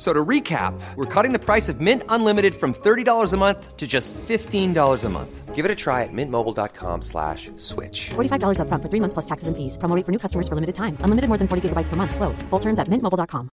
F- So to recap, we're cutting the price of Mint Unlimited from $30 a month to just $15 a month. Give it a try at mintmobile.com slash switch. $45 upfront for three months plus taxes and fees. Promo rate for new customers for limited time. Unlimited more than 40 gigabytes per month. Slows. Full terms at mintmobile.com.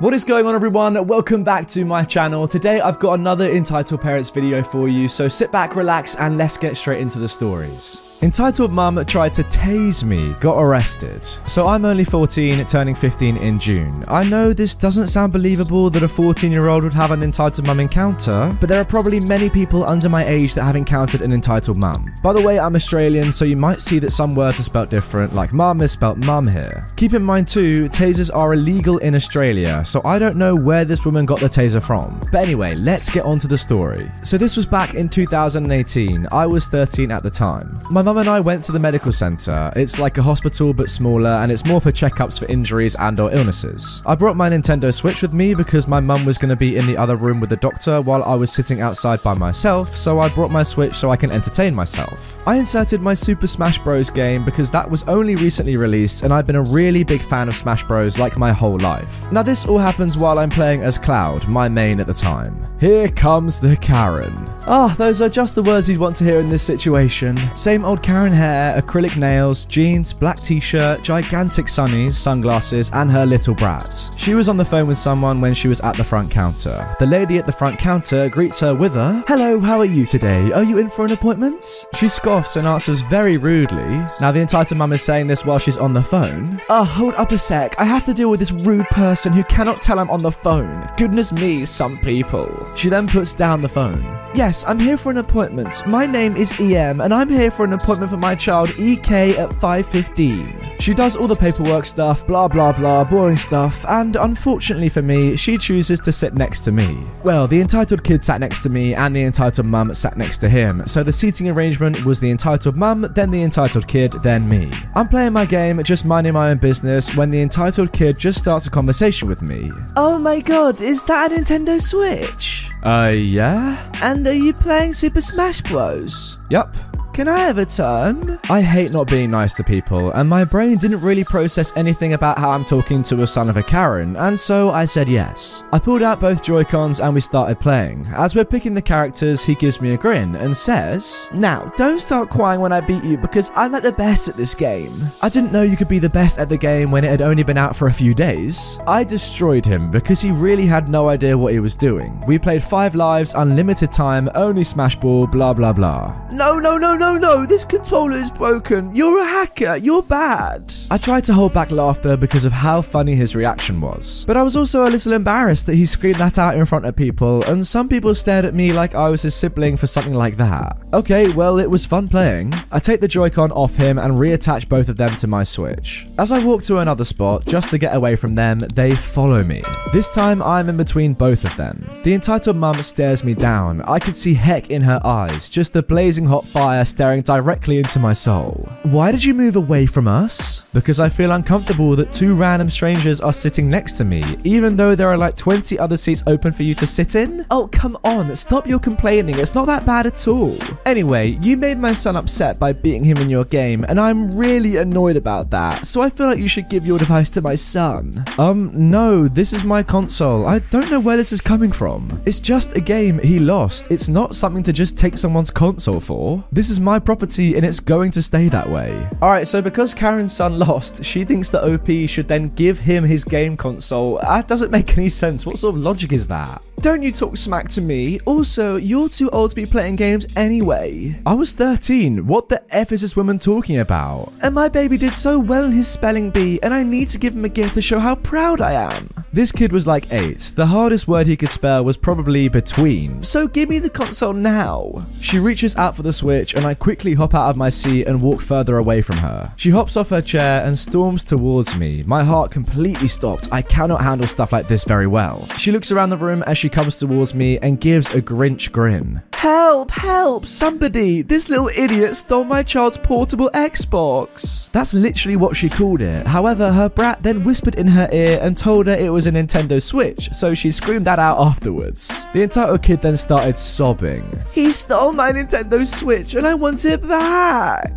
What is going on, everyone? Welcome back to my channel. Today, I've got another Entitled Parents video for you, so sit back, relax, and let's get straight into the stories. Entitled Mum tried to tase me, got arrested. So I'm only 14, turning 15 in June. I know this doesn't sound believable that a 14 year old would have an entitled mum encounter, but there are probably many people under my age that have encountered an entitled mum. By the way, I'm Australian, so you might see that some words are spelt different, like mum is spelt mum here. Keep in mind too, tasers are illegal in Australia, so I don't know where this woman got the taser from. But anyway, let's get on to the story. So this was back in 2018. I was 13 at the time. My mum and I went to the medical centre. It's like a hospital but smaller, and it's more for checkups for injuries and or illnesses. I brought my Nintendo Switch with me because my mum was going to be in the other room with the doctor while I was sitting outside by myself, so I brought my Switch so I can entertain myself. I inserted my Super Smash Bros. game because that was only recently released, and I've been a really big fan of Smash Bros. like my whole life. Now, this all happens while I'm playing as Cloud, my main at the time. Here comes the Karen. Ah, those are just the words you'd want to hear in this situation. Same old Karen hair, acrylic nails, jeans, black t shirt, gigantic sunnies, sunglasses, and her little brat. She was on the phone with someone when she was at the front counter. The lady at the front counter greets her with a, Hello, how are you today? Are you in for an appointment? She scoffs and answers very rudely. Now, the entitled mum is saying this while she's on the phone. Oh, hold up a sec. I have to deal with this rude person who cannot tell I'm on the phone. Goodness me, some people. She then puts down the phone. Yes, I'm here for an appointment. My name is EM, and I'm here for an appointment for my child EK at 5:15. She does all the paperwork stuff, blah blah blah, boring stuff, and unfortunately for me, she chooses to sit next to me. Well, the entitled kid sat next to me, and the entitled mum sat next to him. So the seating arrangement was the entitled mum, then the entitled kid, then me. I'm playing my game, just minding my own business, when the entitled kid just starts a conversation with me. Oh my god, is that a Nintendo Switch? Uh, yeah? And are you playing Super Smash Bros? Yup. Can I have a turn? I hate not being nice to people, and my brain didn't really process anything about how I'm talking to a son of a Karen, and so I said yes. I pulled out both Joy-Cons and we started playing. As we're picking the characters, he gives me a grin and says, Now, don't start crying when I beat you because I'm like the best at this game. I didn't know you could be the best at the game when it had only been out for a few days. I destroyed him because he really had no idea what he was doing. We played five lives, unlimited time, only Smash Ball, blah blah blah. No, no, no, no, no, no, this controller is broken. You're a hacker, you're bad. I tried to hold back laughter because of how funny his reaction was. But I was also a little embarrassed that he screamed that out in front of people, and some people stared at me like I was his sibling for something like that. Okay, well, it was fun playing. I take the Joy-Con off him and reattach both of them to my Switch. As I walk to another spot, just to get away from them, they follow me. This time, I'm in between both of them. The entitled mum stares me down. I could see heck in her eyes, just the blazing hot fire staring directly into my soul. Why did you move away from us? Because I feel uncomfortable that two random strangers are sitting next to me, even though there are like 20 other seats open for you to sit in? Oh, come on, stop your complaining. It's not that bad at all. Anyway, you made my son upset by beating him in your game, and I'm really annoyed about that, so I feel like you should give your device to my son. Um, no, this is my console. I don't know where this is coming from. It's just a game he lost. It's not something to just take someone's console for. This is my property and it's going to stay that way. Alright, so because Karen's son lost, she thinks that OP should then give him his game console. That doesn't make any sense. What sort of logic is that? Don't you talk smack to me. Also, you're too old to be playing games anyway. I was 13. What the F is this woman talking about? And my baby did so well in his spelling bee, and I need to give him a gift to show how proud I am. This kid was like 8. The hardest word he could spell was probably between. So give me the console now. She reaches out for the Switch and I quickly hop out of my seat and walk further away from her. She hops off her chair and storms towards me. My heart completely stopped. I cannot handle stuff like this very well. She looks around the room as she comes towards me and gives a Grinch grin. Help, help, somebody! This little idiot stole my child's portable Xbox. That's literally what she called it. However, her brat then whispered in her ear and told her it was a Nintendo Switch, so she screamed that out afterwards. The entitled kid then started sobbing. He stole my Nintendo Switch and I want it back.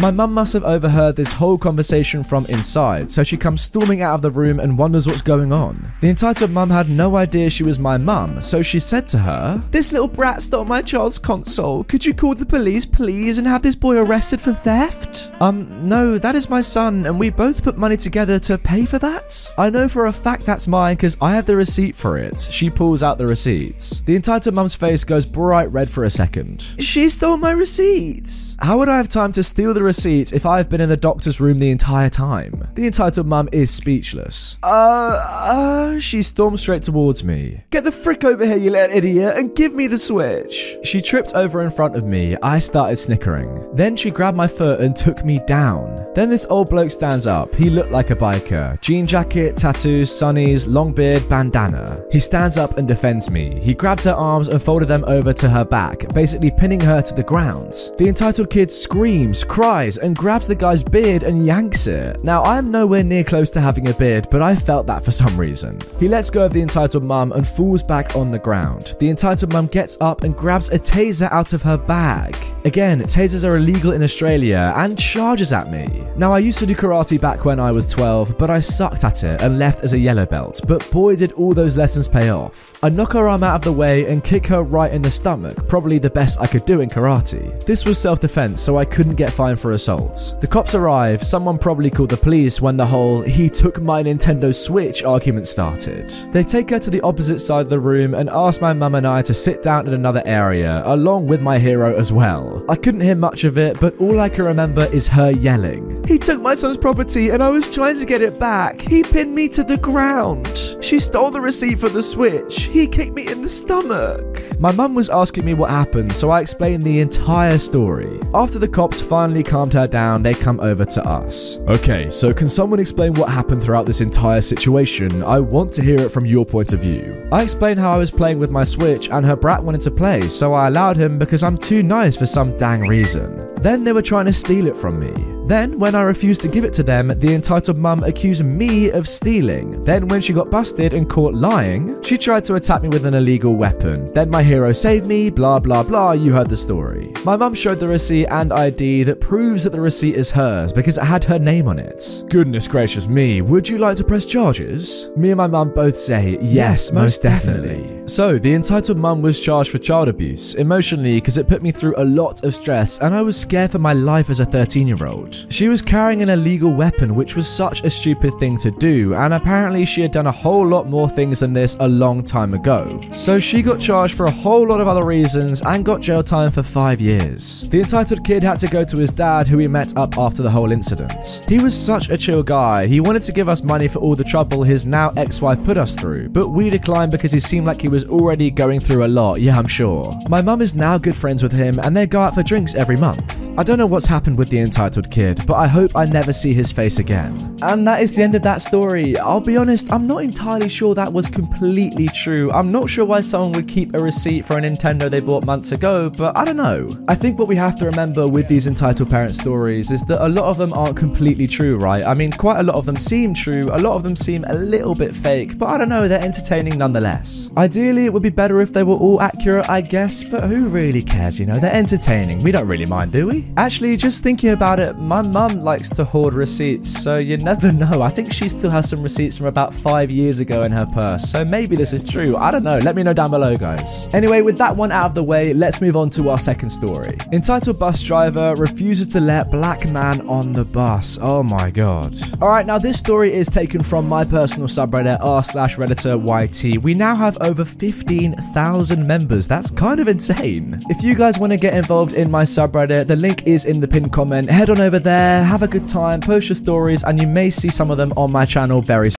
My mum must have overheard this whole conversation from inside, so she comes storming out of the room and wonders what's going on. The entitled mum had no idea she was my mum, so she said to her, This little brat stole my child's console. Could you call the police, please, and have this boy arrested for theft? Um, no, that is my son, and we both put money together to pay for that. I know for a fact that's mine because I have the receipt for it. She pulls out the receipts. The entitled mum's face goes bright red for a second. She stole my receipts. How would I have time to steal the receipt if I've been in the doctor's room the entire time? The entitled mum is speechless. Uh, uh, she storms straight towards me. Get the frick over here, you little idiot, and give me the switch. She tripped over in front of me. I started snickering. Then she grabbed my foot and took me down. Then this old bloke stands up. He looked like a biker. Jean jacket, tattoos, sunnies, long beard, bandana. He stands up and defends me. He grabbed her arms and folded them over to her back, basically pinning her to the ground. The entitled kid screams, cries, and grabs the guy's beard and yanks it. Now, I am nowhere near close to having a beard, but I felt that for some reason. He lets go of the entitled mum and falls back on the ground. The entitled mum gets up and grabs a taser out of her bag. Again, tasers are illegal in Australia and charges at me. Now, I used to do karate back when I was 12, but I sucked at it and left as a yellow belt. But boy, did all those lessons pay off. I knock her arm out of the way and kick her right in the stomach, probably the best I could do in karate. This was self defense, so I couldn't get fined for assault. The cops arrive, someone probably called the police when the whole he took my Nintendo Switch argument started. They take her to the opposite side of the room and ask my mum and I to sit down in another area, along with my hero as well. I couldn't hear much of it, but all I can remember is her yelling. He took my son's property and I was trying to get it back. He pinned me to the ground. She stole the receipt for the Switch. He kicked me in the stomach. My mum was asking me what happened, so I explained the entire story. After the cops finally calmed her down, they come over to us. Okay, so can someone explain what happened throughout this entire situation? I want to hear it from your point of view. I explained how I was playing with my Switch and her brat wanted to play, so I allowed him because I'm too nice for some dang reason. Then they were trying to steal it from me. Then, when I refused to give it to them, the entitled mum accused me of stealing. Then, when she got busted and caught lying, she tried to attack me with an illegal weapon. Then, my hero saved me, blah blah blah, you heard the story. My mum showed the receipt and ID that proves that the receipt is hers because it had her name on it. Goodness gracious me, would you like to press charges? Me and my mum both say, yes, most definitely. So, the entitled mum was charged for child abuse, emotionally, because it put me through a lot of stress and I was scared for my life as a 13 year old. She was carrying an illegal weapon, which was such a stupid thing to do, and apparently she had done a whole lot more things than this a long time ago. So she got charged for a whole lot of other reasons and got jail time for five years. The entitled kid had to go to his dad, who he met up after the whole incident. He was such a chill guy, he wanted to give us money for all the trouble his now ex wife put us through, but we declined because he seemed like he was already going through a lot, yeah, I'm sure. My mum is now good friends with him and they go out for drinks every month. I don't know what's happened with the entitled kid, but I hope I never see his face again. And that is the end of that story. I'll be honest, I'm not entirely sure that was completely true. I'm not sure why someone would keep a receipt for a Nintendo they bought months ago, but I don't know. I think what we have to remember with these entitled parent stories is that a lot of them aren't completely true, right? I mean, quite a lot of them seem true, a lot of them seem a little bit fake, but I don't know, they're entertaining nonetheless. Ideally, it would be better if they were all accurate, I guess, but who really cares, you know? They're entertaining. We don't really mind, do we? Actually, just thinking about it, my mum likes to hoard receipts, so you never know. I think she still has some receipts from about five years ago in her purse, so maybe this is true. I don't know. Let me know down below, guys. Anyway, with that one out of the way, let's move on to our second story. Entitled Bus Driver Refuses to Let Black Man on the Bus. Oh my god. Alright, now this story is taken from my personal subreddit, r slash redditor YT. We now have over 15,000 members. That's kind of insane. If you guys want to get involved in my subreddit, the link is in the pinned comment. Head on over there, have a good time, post your stories, and you may see some of them on my channel very soon.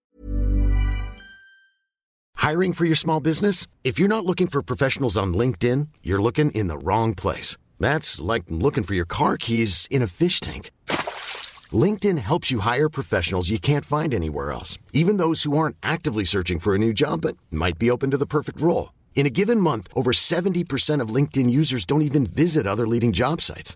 Hiring for your small business? If you're not looking for professionals on LinkedIn, you're looking in the wrong place. That's like looking for your car keys in a fish tank. LinkedIn helps you hire professionals you can't find anywhere else, even those who aren't actively searching for a new job but might be open to the perfect role. In a given month, over 70% of LinkedIn users don't even visit other leading job sites.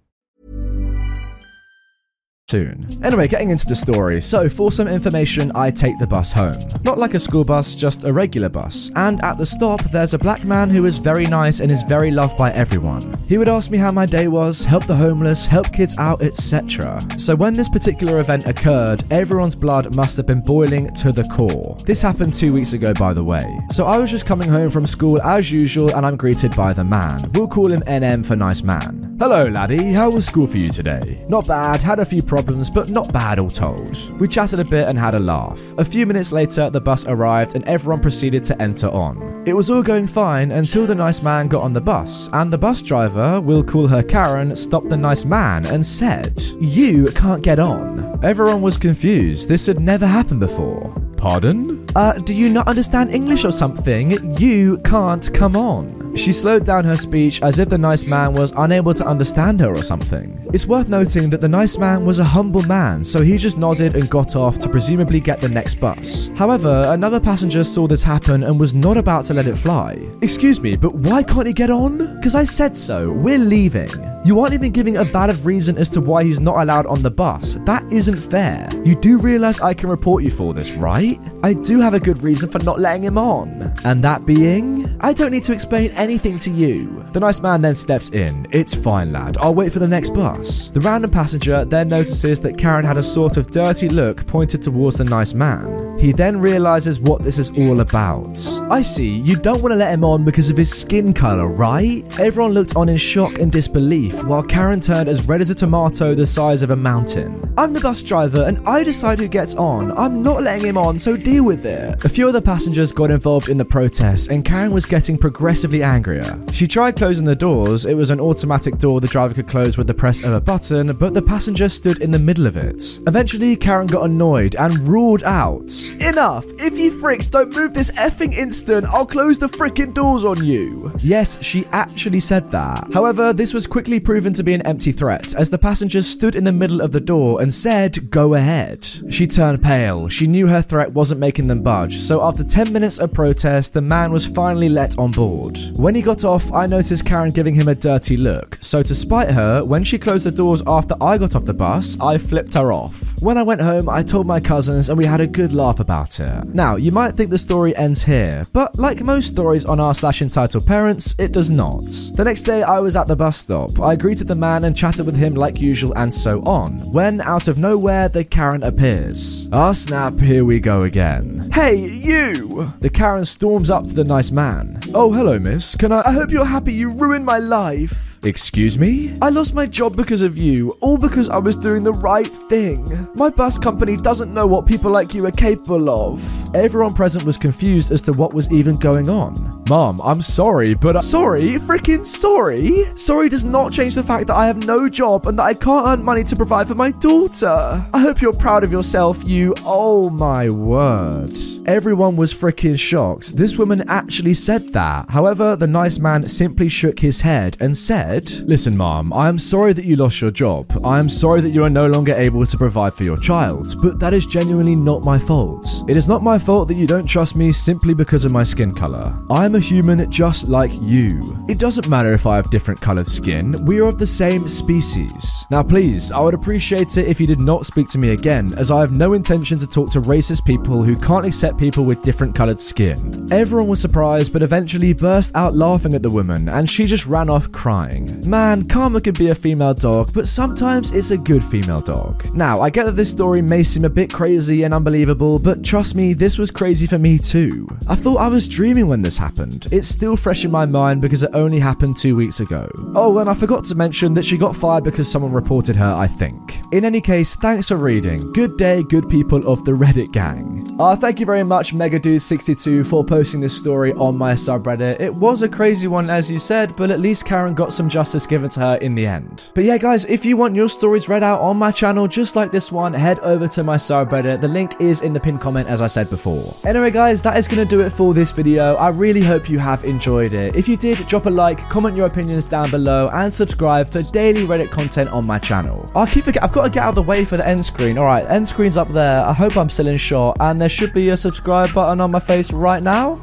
Soon. Anyway, getting into the story. So, for some information, I take the bus home. Not like a school bus, just a regular bus. And at the stop, there's a black man who is very nice and is very loved by everyone. He would ask me how my day was, help the homeless, help kids out, etc. So, when this particular event occurred, everyone's blood must have been boiling to the core. This happened two weeks ago, by the way. So, I was just coming home from school as usual, and I'm greeted by the man. We'll call him NM for nice man. Hello, laddie. How was school for you today? Not bad. Had a few problems, but not bad all told. We chatted a bit and had a laugh. A few minutes later, the bus arrived and everyone proceeded to enter on. It was all going fine until the nice man got on the bus, and the bus driver, we'll call her Karen, stopped the nice man and said, You can't get on. Everyone was confused. This had never happened before. Pardon? Uh, do you not understand English or something? You can't come on. She slowed down her speech as if the nice man was unable to understand her or something. It's worth noting that the nice man was a humble man, so he just nodded and got off to presumably get the next bus. However, another passenger saw this happen and was not about to let it fly. Excuse me, but why can't he get on? Because I said so, we're leaving. You aren't even giving a valid reason as to why he's not allowed on the bus. That isn't fair. You do realize I can report you for this, right? I do have a good reason for not letting him on. And that being, I don't need to explain anything to you. The nice man then steps in. It's fine, lad. I'll wait for the next bus. The random passenger then notices that Karen had a sort of dirty look pointed towards the nice man. He then realizes what this is all about. I see, you don't want to let him on because of his skin color, right? Everyone looked on in shock and disbelief while Karen turned as red as a tomato the size of a mountain. I'm the bus driver and I decide who gets on. I'm not letting him on, so deal with it. A few other passengers got involved in the protest and Karen was getting progressively angrier. She tried closing the doors. It was an automatic door the driver could close with the press of a button, but the passenger stood in the middle of it. Eventually, Karen got annoyed and roared out, Enough! If you fricks don't move this effing instant, I'll close the fricking doors on you. Yes, she actually said that. However, this was quickly proven to be an empty threat as the passengers stood in the middle of the door and said, Go ahead. She turned pale. She knew her threat wasn't making them budge, so after 10 minutes of protest, the man was finally let on board. When he got off, I noticed Karen giving him a dirty look, so to spite her, when she closed the doors after I got off the bus, I flipped her off. When I went home, I told my cousins and we had a good laugh about it. Now, you might think the story ends here, but like most stories on r slash entitled parents, it does not. The next day, I was at the bus stop. I greeted the man and chatted with him like usual and so on, when out of nowhere, the Karen appears. Ah, snap, here we go again. Hey, you! The Karen storms up to the nice man. Oh, hello, miss. Can I? I hope you're happy you ruined my life. Excuse me? I lost my job because of you, all because I was doing the right thing. My bus company doesn't know what people like you are capable of. Everyone present was confused as to what was even going on. Mom, I'm sorry, but I- sorry, freaking sorry. Sorry does not change the fact that I have no job and that I can't earn money to provide for my daughter. I hope you're proud of yourself, you. Oh my word. Everyone was freaking shocked. This woman actually said that. However, the nice man simply shook his head and said, Listen, mom, I am sorry that you lost your job. I am sorry that you are no longer able to provide for your child, but that is genuinely not my fault. It is not my fault that you don't trust me simply because of my skin color. I am a human just like you. It doesn't matter if I have different colored skin, we are of the same species. Now, please, I would appreciate it if you did not speak to me again, as I have no intention to talk to racist people who can't accept people with different colored skin. Everyone was surprised, but eventually burst out laughing at the woman, and she just ran off crying. Man, Karma could be a female dog, but sometimes it's a good female dog. Now, I get that this story may seem a bit crazy and unbelievable, but trust me, this was crazy for me too. I thought I was dreaming when this happened. It's still fresh in my mind because it only happened two weeks ago. Oh, and I forgot to mention that she got fired because someone reported her, I think. In any case, thanks for reading. Good day, good people of the Reddit gang. Uh, thank you very much, Megadude62, for posting this story on my subreddit. It was a crazy one, as you said, but at least Karen got some justice given to her in the end. But yeah, guys, if you want your stories read out on my channel just like this one, head over to my subreddit. The link is in the pinned comment, as I said before. Anyway, guys, that is going to do it for this video. I really hope you have enjoyed it. If you did, drop a like, comment your opinions down below, and subscribe for daily Reddit content on my channel. I keep forgetting, I've got to get out of the way for the end screen. All right, end screen's up there. I hope I'm still in shot, and there should be a subscribe button on my face right now.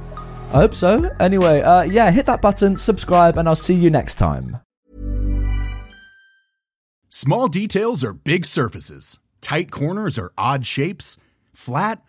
I hope so. Anyway, uh, yeah, hit that button, subscribe, and I'll see you next time. Small details are big surfaces. Tight corners are odd shapes. Flat,